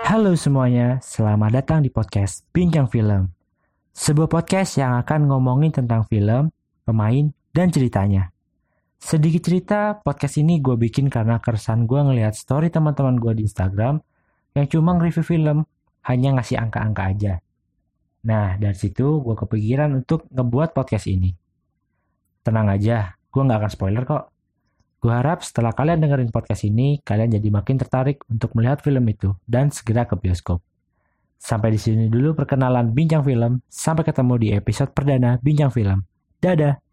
Halo semuanya, selamat datang di podcast Bincang Film. Sebuah podcast yang akan ngomongin tentang film, pemain, dan ceritanya. Sedikit cerita, podcast ini gue bikin karena keresahan gue ngelihat story teman-teman gue di Instagram yang cuma nge-review film, hanya ngasih angka-angka aja. Nah, dari situ gue kepikiran untuk ngebuat podcast ini. Tenang aja, gue nggak akan spoiler kok. Gue harap setelah kalian dengerin podcast ini, kalian jadi makin tertarik untuk melihat film itu dan segera ke bioskop. Sampai di sini dulu perkenalan Bincang Film. Sampai ketemu di episode perdana Bincang Film. Dadah!